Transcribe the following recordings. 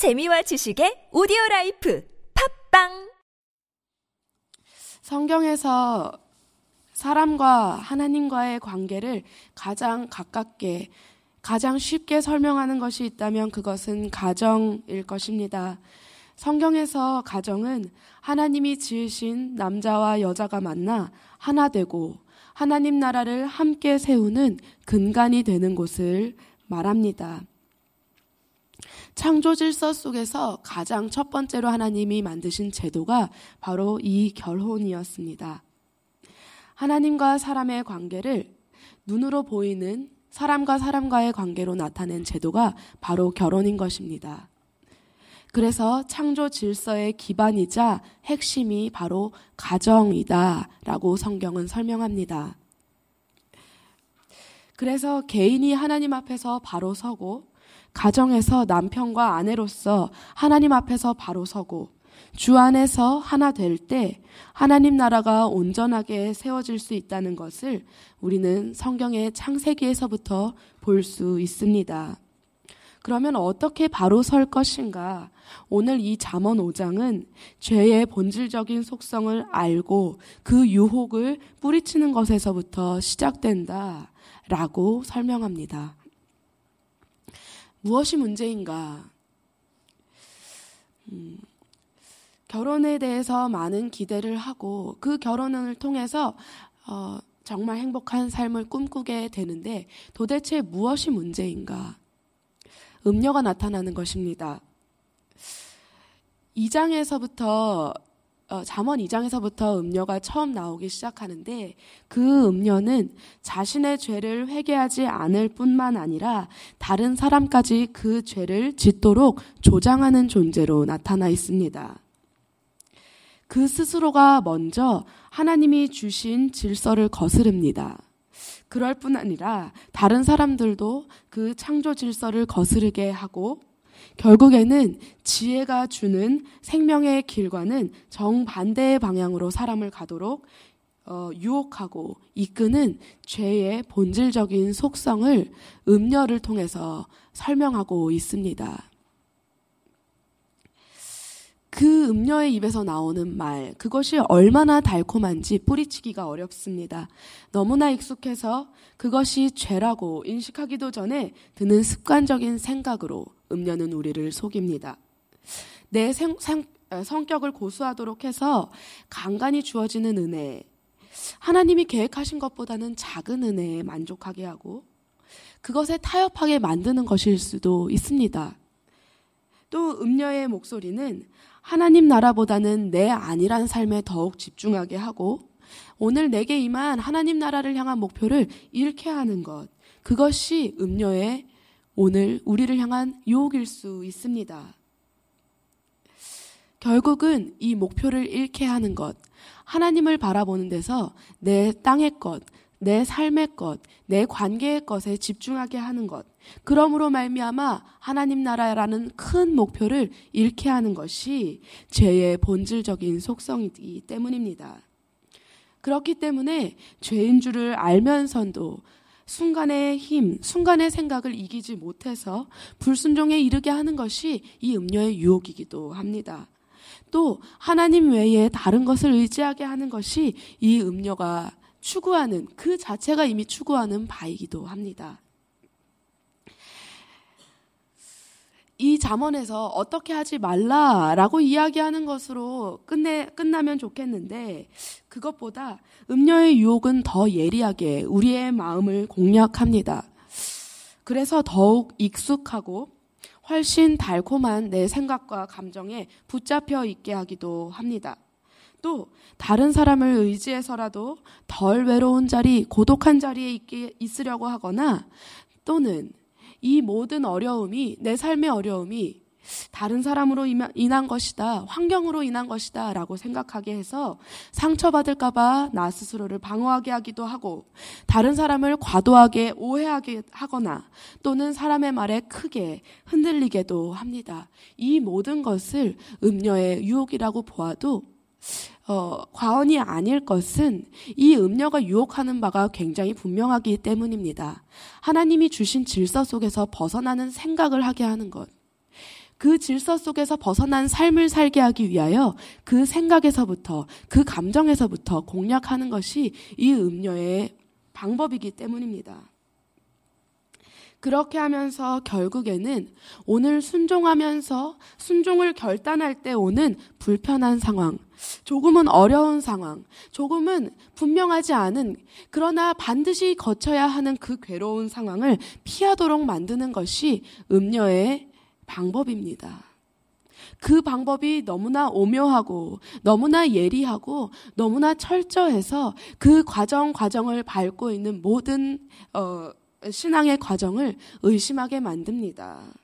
재미와 지식의 오디오 라이프 팟빵 성경에서 사람과 하나님과의 관계를 가장 가깝게, 가장 쉽게 설명하는 것이 있다면 그것은 가정일 것입니다. 성경에서 가정은 하나님이 지으신 남자와 여자가 만나 하나 되고 하나님 나라를 함께 세우는 근간이 되는 곳을 말합니다. 창조 질서 속에서 가장 첫 번째로 하나님이 만드신 제도가 바로 이 결혼이었습니다. 하나님과 사람의 관계를 눈으로 보이는 사람과 사람과의 관계로 나타낸 제도가 바로 결혼인 것입니다. 그래서 창조 질서의 기반이자 핵심이 바로 가정이다 라고 성경은 설명합니다. 그래서 개인이 하나님 앞에서 바로 서고 가정에서 남편과 아내로서 하나님 앞에서 바로 서고 주 안에서 하나 될 때 하나님 나라가 온전하게 세워질 수 있다는 것을 우리는 성경의 창세기에서부터 볼 수 있습니다. 그러면 어떻게 바로 설 것인가? 오늘 이 잠언 5장은 죄의 본질적인 속성을 알고 그 유혹을 뿌리치는 것에서부터 시작된다. 라고 설명합니다. 무엇이 문제인가? 음, 결혼에 대해서 많은 기대를 하고 그 결혼을 통해서 어, 정말 행복한 삶을 꿈꾸게 되는데 도대체 무엇이 문제인가? 음녀가 나타나는 것입니다. 2장에서부터 어, 잠언 2장에서부터 음녀가 처음 나오기 시작하는데 그 음녀는 자신의 죄를 회개하지 않을 뿐만 아니라 다른 사람까지 그 죄를 짓도록 조장하는 존재로 나타나 있습니다. 그 스스로가 먼저 하나님이 주신 질서를 거스릅니다. 그럴 뿐 아니라 다른 사람들도 그 창조 질서를 거스르게 하고 결국에는 지혜가 주는 생명의 길과는 정반대의 방향으로 사람을 가도록 어, 유혹하고 이끄는 죄의 본질적인 속성을 음녀를 통해서 설명하고 있습니다. 그 음녀의 입에서 나오는 말, 그것이 얼마나 달콤한지 뿌리치기가 어렵습니다. 너무나 익숙해서 그것이 죄라고 인식하기도 전에 드는 습관적인 생각으로 음녀는 우리를 속입니다. 내 생, 생, 성격을 고수하도록 해서 간간히 주어지는 은혜, 하나님이 계획하신 것보다는 작은 은혜에 만족하게 하고 그것에 타협하게 만드는 것일 수도 있습니다. 또 음녀의 목소리는 하나님 나라보다는 내 아니란 삶에 더욱 집중하게 하고 오늘 내게 임한 하나님 나라를 향한 목표를 잃게 하는 것. 그것이 음녀의 오늘 우리를 향한 유혹일 수 있습니다. 결국은 이 목표를 잃게 하는 것, 하나님을 바라보는 데서 내 땅의 것, 내 삶의 것, 내 관계의 것에 집중하게 하는 것. 그러므로 말미암아 하나님 나라라는 큰 목표를 잃게 하는 것이 죄의 본질적인 속성이기 때문입니다. 그렇기 때문에 죄인 줄을 알면서도 순간의 힘, 순간의 생각을 이기지 못해서 불순종에 이르게 하는 것이 이 음료의 유혹이기도 합니다. 또 하나님 외에 다른 것을 의지하게 하는 것이 이 음료가 추구하는 그 자체가 이미 추구하는 바이기도 합니다. 이 잠언에서 어떻게 하지 말라라고 이야기하는 것으로 끝내 끝나면 좋겠는데 그것보다 음녀의 유혹은 더 예리하게 우리의 마음을 공략합니다. 그래서 더욱 익숙하고 훨씬 달콤한 내 생각과 감정에 붙잡혀 있게 하기도 합니다. 또 다른 사람을 의지해서라도 덜 외로운 자리, 고독한 자리에 있게 있으려고 하거나 또는 이 모든 어려움이 내 삶의 어려움이 다른 사람으로 인한 것이다, 환경으로 인한 것이다 라고 생각하게 해서 상처받을까봐 나 스스로를 방어하게 하기도 하고 다른 사람을 과도하게 오해하게 하거나 또는 사람의 말에 크게 흔들리게도 합니다. 이 모든 것을 음녀의 유혹이라고 보아도 어, 과언이 아닐 것은 이 음녀가 유혹하는 바가 굉장히 분명하기 때문입니다. 하나님이 주신 질서 속에서 벗어나는 생각을 하게 하는 것. 그 질서 속에서 벗어난 삶을 살게 하기 위하여 그 생각에서부터, 그 감정에서부터 공략하는 것이 이 음료의 방법이기 때문입니다. 그렇게 하면서 결국에는 오늘 순종하면서 순종을 결단할 때 오는 불편한 상황, 조금은 어려운 상황, 조금은 분명하지 않은 그러나 반드시 거쳐야 하는 그 괴로운 상황을 피하도록 만드는 것이 음녀의 방법입니다. 그 방법이 너무나 오묘하고 너무나 예리하고 너무나 철저해서 그 과정 과정을 밟고 있는 모든 어, 신앙의 과정을 의심하게 만듭니다.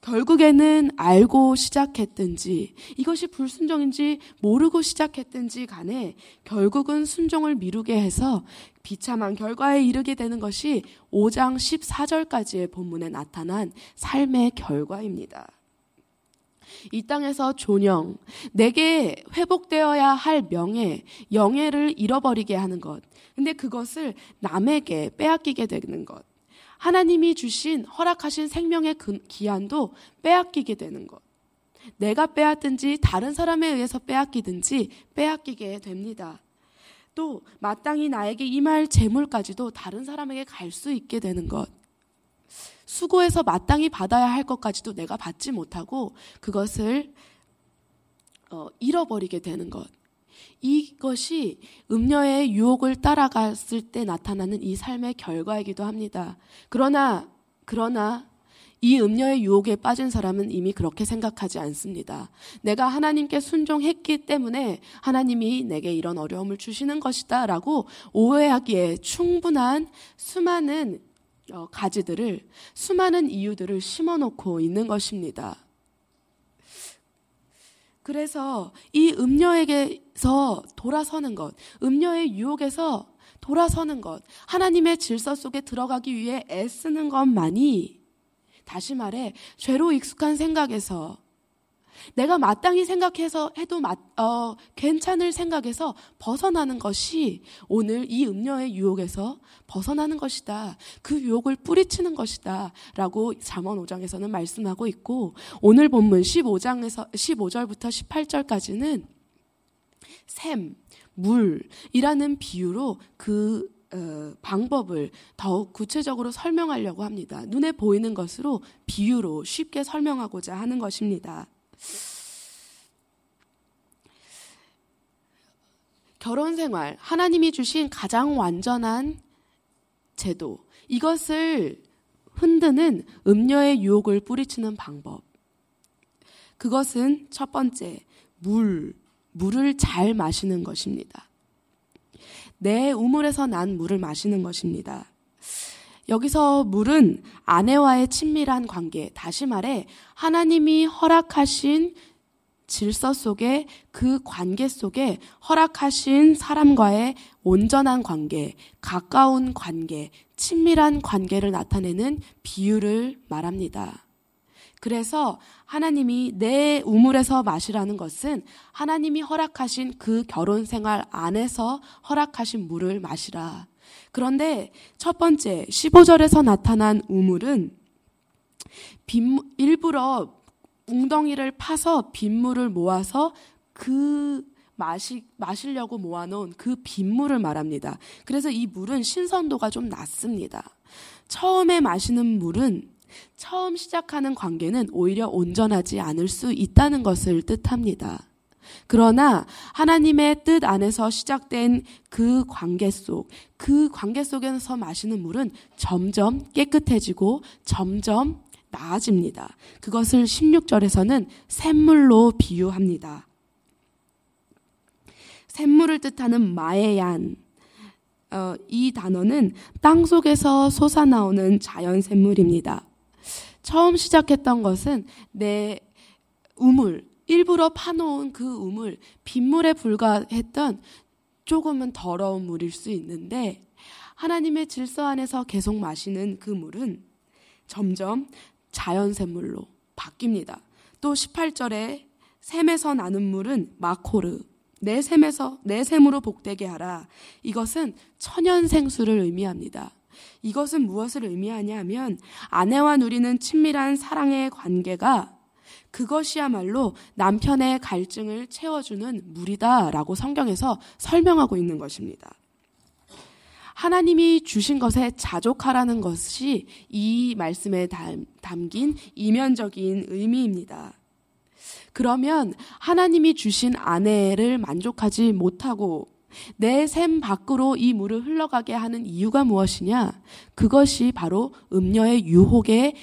결국에는 알고 시작했든지 이것이 불순종인지 모르고 시작했든지 간에 결국은 순종을 미루게 해서 비참한 결과에 이르게 되는 것이 5장 14절까지의 본문에 나타난 삶의 결과입니다. 이 땅에서 존영, 내게 회복되어야 할 명예, 영예를 잃어버리게 하는 것. 근데 그것을 남에게 빼앗기게 되는 것. 하나님이 주신 허락하신 생명의 기한도 빼앗기게 되는 것. 내가 빼앗든지 다른 사람에 의해서 빼앗기든지 빼앗기게 됩니다. 또 마땅히 나에게 임할 재물까지도 다른 사람에게 갈 수 있게 되는 것. 수고해서 마땅히 받아야 할 것까지도 내가 받지 못하고 그것을 어, 잃어버리게 되는 것. 이것이 음녀의 유혹을 따라갔을 때 나타나는 이 삶의 결과이기도 합니다. 그러나, 그러나, 이 음녀의 유혹에 빠진 사람은 이미 그렇게 생각하지 않습니다. 내가 하나님께 순종했기 때문에 하나님이 내게 이런 어려움을 주시는 것이다 라고 오해하기에 충분한 수많은 어, 가지들을, 수많은 이유들을 심어 놓고 있는 것입니다. 그래서 이 음녀에게서 돌아서는 것, 음녀의 유혹에서 돌아서는 것, 하나님의 질서 속에 들어가기 위해 애쓰는 것만이 다시 말해 죄로 익숙한 생각에서 내가 마땅히 생각해서 해도 마, 어, 괜찮을 생각에서 벗어나는 것이 오늘 이 음녀의 유혹에서 벗어나는 것이다. 그 유혹을 뿌리치는 것이다. 라고 잠언 5장에서는 말씀하고 있고 오늘 본문 15장에서 15절부터 18절까지는 샘, 물이라는 비유로 그 어, 방법을 더욱 구체적으로 설명하려고 합니다. 눈에 보이는 것으로 비유로 쉽게 설명하고자 하는 것입니다. 결혼 생활, 하나님이 주신 가장 완전한 제도, 이것을 흔드는 음녀의 유혹을 뿌리치는 방법. 그것은 첫 번째, 물, 물을 잘 마시는 것입니다. 내 우물에서 난 물을 마시는 것입니다. 여기서 물은 아내와의 친밀한 관계, 다시 말해 하나님이 허락하신 질서 속에 그 관계 속에 허락하신 사람과의 온전한 관계, 가까운 관계, 친밀한 관계를 나타내는 비유를 말합니다. 그래서 하나님이 내 우물에서 마시라는 것은 하나님이 허락하신 그 결혼 생활 안에서 허락하신 물을 마시라. 그런데 첫 번째 15절에서 나타난 우물은 빗, 일부러 웅덩이를 파서 빗물을 모아서 그 마시, 마시려고 모아놓은 그 빗물을 말합니다. 그래서 이 물은 신선도가 좀 낮습니다. 처음에 마시는 물은 처음 시작하는 관계는 오히려 온전하지 않을 수 있다는 것을 뜻합니다. 그러나 하나님의 뜻 안에서 시작된 그 관계 속, 그 관계 속에서 마시는 물은 점점 깨끗해지고 점점 나아집니다. 그것을 16절에서는 샘물로 비유합니다. 샘물을 뜻하는 마에얀. 어, 이 단어는 땅 속에서 솟아나오는 자연 샘물입니다. 처음 시작했던 것은 내 우물, 일부러 파놓은 그 우물, 빗물에 불과했던 조금은 더러운 물일 수 있는데 하나님의 질서 안에서 계속 마시는 그 물은 점점 자연샘물로 바뀝니다. 또 18절에 샘에서 나는 물은 마코르, 내 샘에서 내 샘으로 복되게 하라. 이것은 천연 생수를 의미합니다. 이것은 무엇을 의미하냐면 아내와 누리는 친밀한 사랑의 관계가 그것이야말로 남편의 갈증을 채워주는 물이다라고 성경에서 설명하고 있는 것입니다. 하나님이 주신 것에 자족하라는 것이 이 말씀에 담긴 이면적인 의미입니다. 그러면 하나님이 주신 아내를 만족하지 못하고 내 샘 밖으로 이 물을 흘러가게 하는 이유가 무엇이냐? 그것이 바로 음녀의 유혹에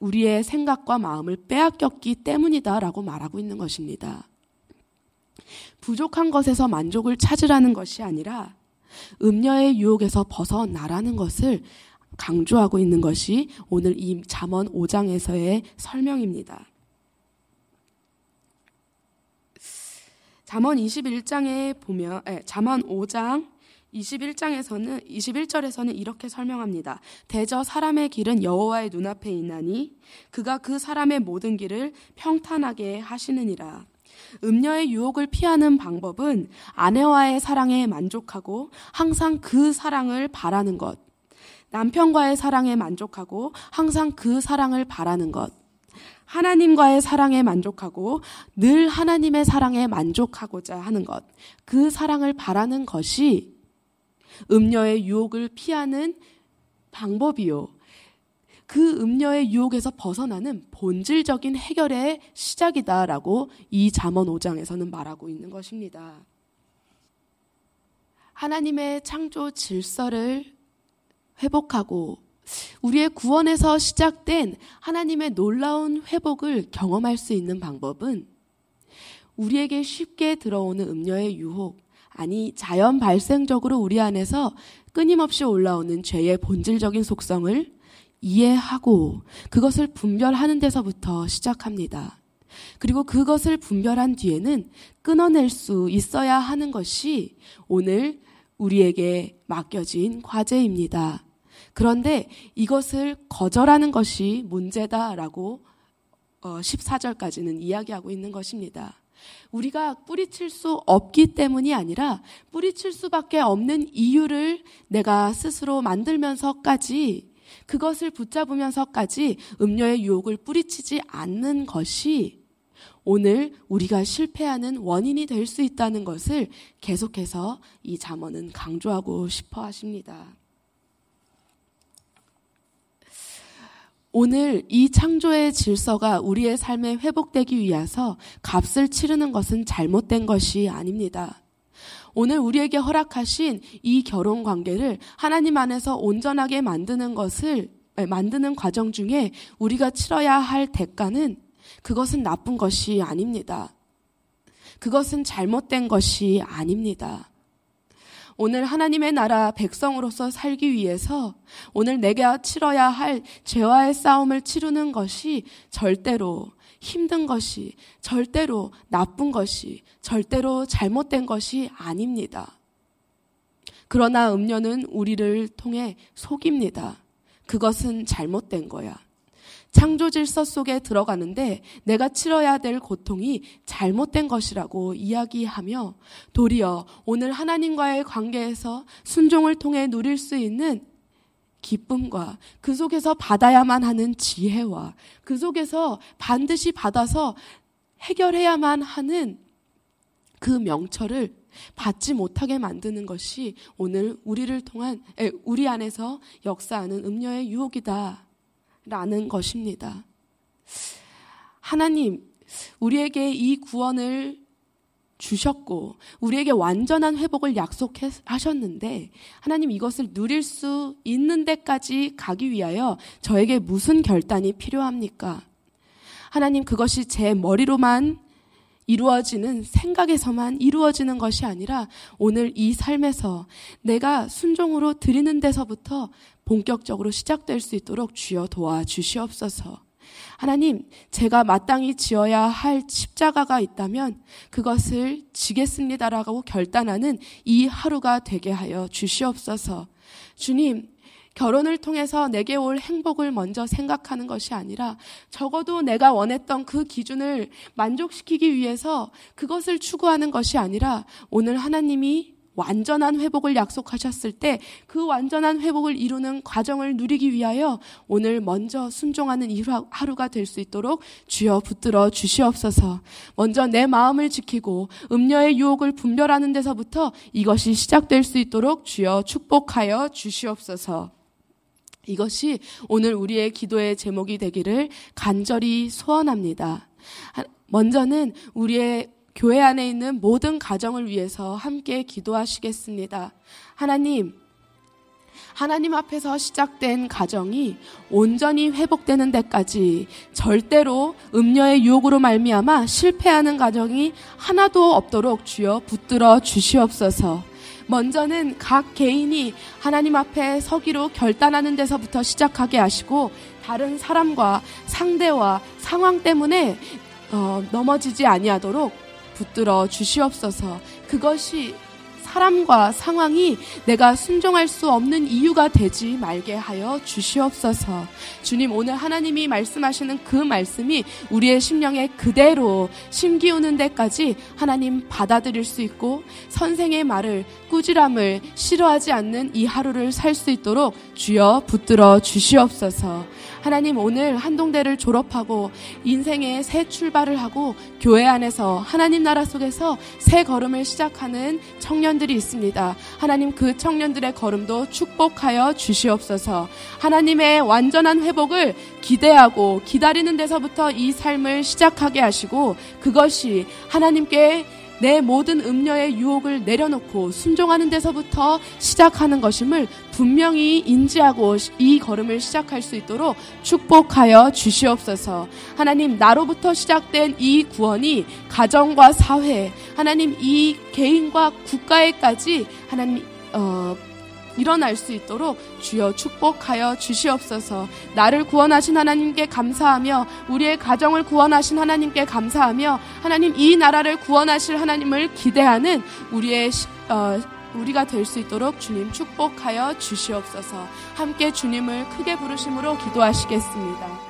우리의 생각과 마음을 빼앗겼기 때문이다라고 말하고 있는 것입니다. 부족한 것에서 만족을 찾으라는 것이 아니라 음녀의 유혹에서 벗어나라는 것을 강조하고 있는 것이 오늘 이 잠언 5장에서의 설명입니다. 잠언 21장에 보면 에, 잠언 5장 21장에서는 21절에서는 이렇게 설명합니다. 대저 사람의 길은 여호와의 눈앞에 있나니 그가 그 사람의 모든 길을 평탄하게 하시느니라. 음녀의 유혹을 피하는 방법은 아내와의 사랑에 만족하고 항상 그 사랑을 바라는 것. 남편과의 사랑에 만족하고 항상 그 사랑을 바라는 것. 하나님과의 사랑에 만족하고 늘 하나님의 사랑에 만족하고자 하는 것. 그 사랑을 바라는 것이 음녀의 유혹을 피하는 방법이요. 그 음녀의 유혹에서 벗어나는 본질적인 해결의 시작이다라고 이 잠언 5장에서는 말하고 있는 것입니다. 하나님의 창조 질서를 회복하고 우리의 구원에서 시작된 하나님의 놀라운 회복을 경험할 수 있는 방법은 우리에게 쉽게 들어오는 음녀의 유혹, 아니 자연 발생적으로 우리 안에서 끊임없이 올라오는 죄의 본질적인 속성을 이해하고 그것을 분별하는 데서부터 시작합니다. 그리고 그것을 분별한 뒤에는 끊어낼 수 있어야 하는 것이 오늘 우리에게 맡겨진 과제입니다. 그런데 이것을 거절하는 것이 문제다라고 14절까지는 어, 이야기하고 있는 것입니다. 우리가 뿌리칠 수 없기 때문이 아니라 뿌리칠 수밖에 없는 이유를 내가 스스로 만들면서까지 그것을 붙잡으면서까지 음료의 유혹을 뿌리치지 않는 것이 오늘 우리가 실패하는 원인이 될 수 있다는 것을 계속해서 이 잠언은 강조하고 싶어 하십니다. 오늘 이 창조의 질서가 우리의 삶에 회복되기 위해서 값을 치르는 것은 잘못된 것이 아닙니다. 오늘 우리에게 허락하신 이 결혼 관계를 하나님 안에서 온전하게 만드는 것을 만드는 과정 중에 우리가 치러야 할 대가는 그것은 나쁜 것이 아닙니다. 그것은 잘못된 것이 아닙니다. 오늘 하나님의 나라 백성으로서 살기 위해서 오늘 내가 치러야 할 죄와의 싸움을 치르는 것이 절대로 힘든 것이, 절대로 나쁜 것이, 절대로 잘못된 것이 아닙니다. 그러나 음료는 우리를 통해 속입니다. 그것은 잘못된 거야. 창조 질서 속에 들어가는데 내가 치러야 될 고통이 잘못된 것이라고 이야기하며 도리어 오늘 하나님과의 관계에서 순종을 통해 누릴 수 있는 기쁨과 그 속에서 받아야만 하는 지혜와 그 속에서 반드시 받아서 해결해야만 하는 그 명철을 받지 못하게 만드는 것이 오늘 우리를 통한 우리 안에서 역사하는 음녀의 유혹이다. 라는 것입니다. 하나님, 우리에게 이 구원을 주셨고, 우리에게 완전한 회복을 약속하셨는데, 하나님 이것을 누릴 수 있는 데까지 가기 위하여 저에게 무슨 결단이 필요합니까? 하나님 그것이 제 머리로만 이루어지는 생각에서만 이루어지는 것이 아니라 오늘 이 삶에서 내가 순종으로 드리는 데서부터 본격적으로 시작될 수 있도록 주여 도와 주시옵소서. 하나님, 제가 마땅히 지어야 할 십자가가 있다면 그것을 지겠습니다라고 결단하는 이 하루가 되게 하여 주시옵소서. 주님, 결혼을 통해서 내게 올 행복을 먼저 생각하는 것이 아니라 적어도 내가 원했던 그 기준을 만족시키기 위해서 그것을 추구하는 것이 아니라 오늘 하나님이 완전한 회복을 약속하셨을 때 그 완전한 회복을 이루는 과정을 누리기 위하여 오늘 먼저 순종하는 이 하루가 될 수 있도록 주여 붙들어 주시옵소서. 먼저 내 마음을 지키고 음녀의 유혹을 분별하는 데서부터 이것이 시작될 수 있도록 주여 축복하여 주시옵소서. 이것이 오늘 우리의 기도의 제목이 되기를 간절히 소원합니다. 먼저는 우리의 교회 안에 있는 모든 가정을 위해서 함께 기도하시겠습니다. 하나님, 하나님 앞에서 시작된 가정이 온전히 회복되는 데까지 절대로 음녀의 유혹으로 말미암아 실패하는 가정이 하나도 없도록 주여 붙들어 주시옵소서. 먼저는 각 개인이 하나님 앞에 서기로 결단하는 데서부터 시작하게 하시고 다른 사람과 상대와 상황 때문에 어, 넘어지지 아니하도록 붙들어 주시옵소서. 그것이 사람과 상황이 내가 순종할 수 없는 이유가 되지 말게 하여 주시옵소서. 주님, 오늘 하나님이 말씀하시는 그 말씀이 우리의 심령에 그대로 심기우는 데까지 하나님 받아들일 수 있고 선생의 말을 꾸지람을 싫어하지 않는 이 하루를 살 수 있도록 주여 붙들어 주시옵소서. 하나님 오늘 한동대를 졸업하고 인생의 새 출발을 하고 교회 안에서 하나님 나라 속에서 새 걸음을 시작하는 청년들이 있습니다. 하나님 그 청년들의 걸음도 축복하여 주시옵소서. 하나님의 완전한 회복을 기대하고 기다리는 데서부터 이 삶을 시작하게 하시고 그것이 하나님께 내 모든 음녀의 유혹을 내려놓고 순종하는 데서부터 시작하는 것임을 분명히 인지하고 이 걸음을 시작할 수 있도록 축복하여 주시옵소서. 하나님, 나로부터 시작된 이 구원이 가정과 사회, 하나님 이 개인과 국가에까지 하나님, 어, 일어날 수 있도록 주여 축복하여 주시옵소서. 나를 구원하신 하나님께 감사하며 우리의 가정을 구원하신 하나님께 감사하며 하나님 이 나라를 구원하실 하나님을 기대하는 우리의 어, 우리가 될 수 있도록 주님 축복하여 주시옵소서. 함께 주님을 크게 부르심으로 기도하시겠습니다.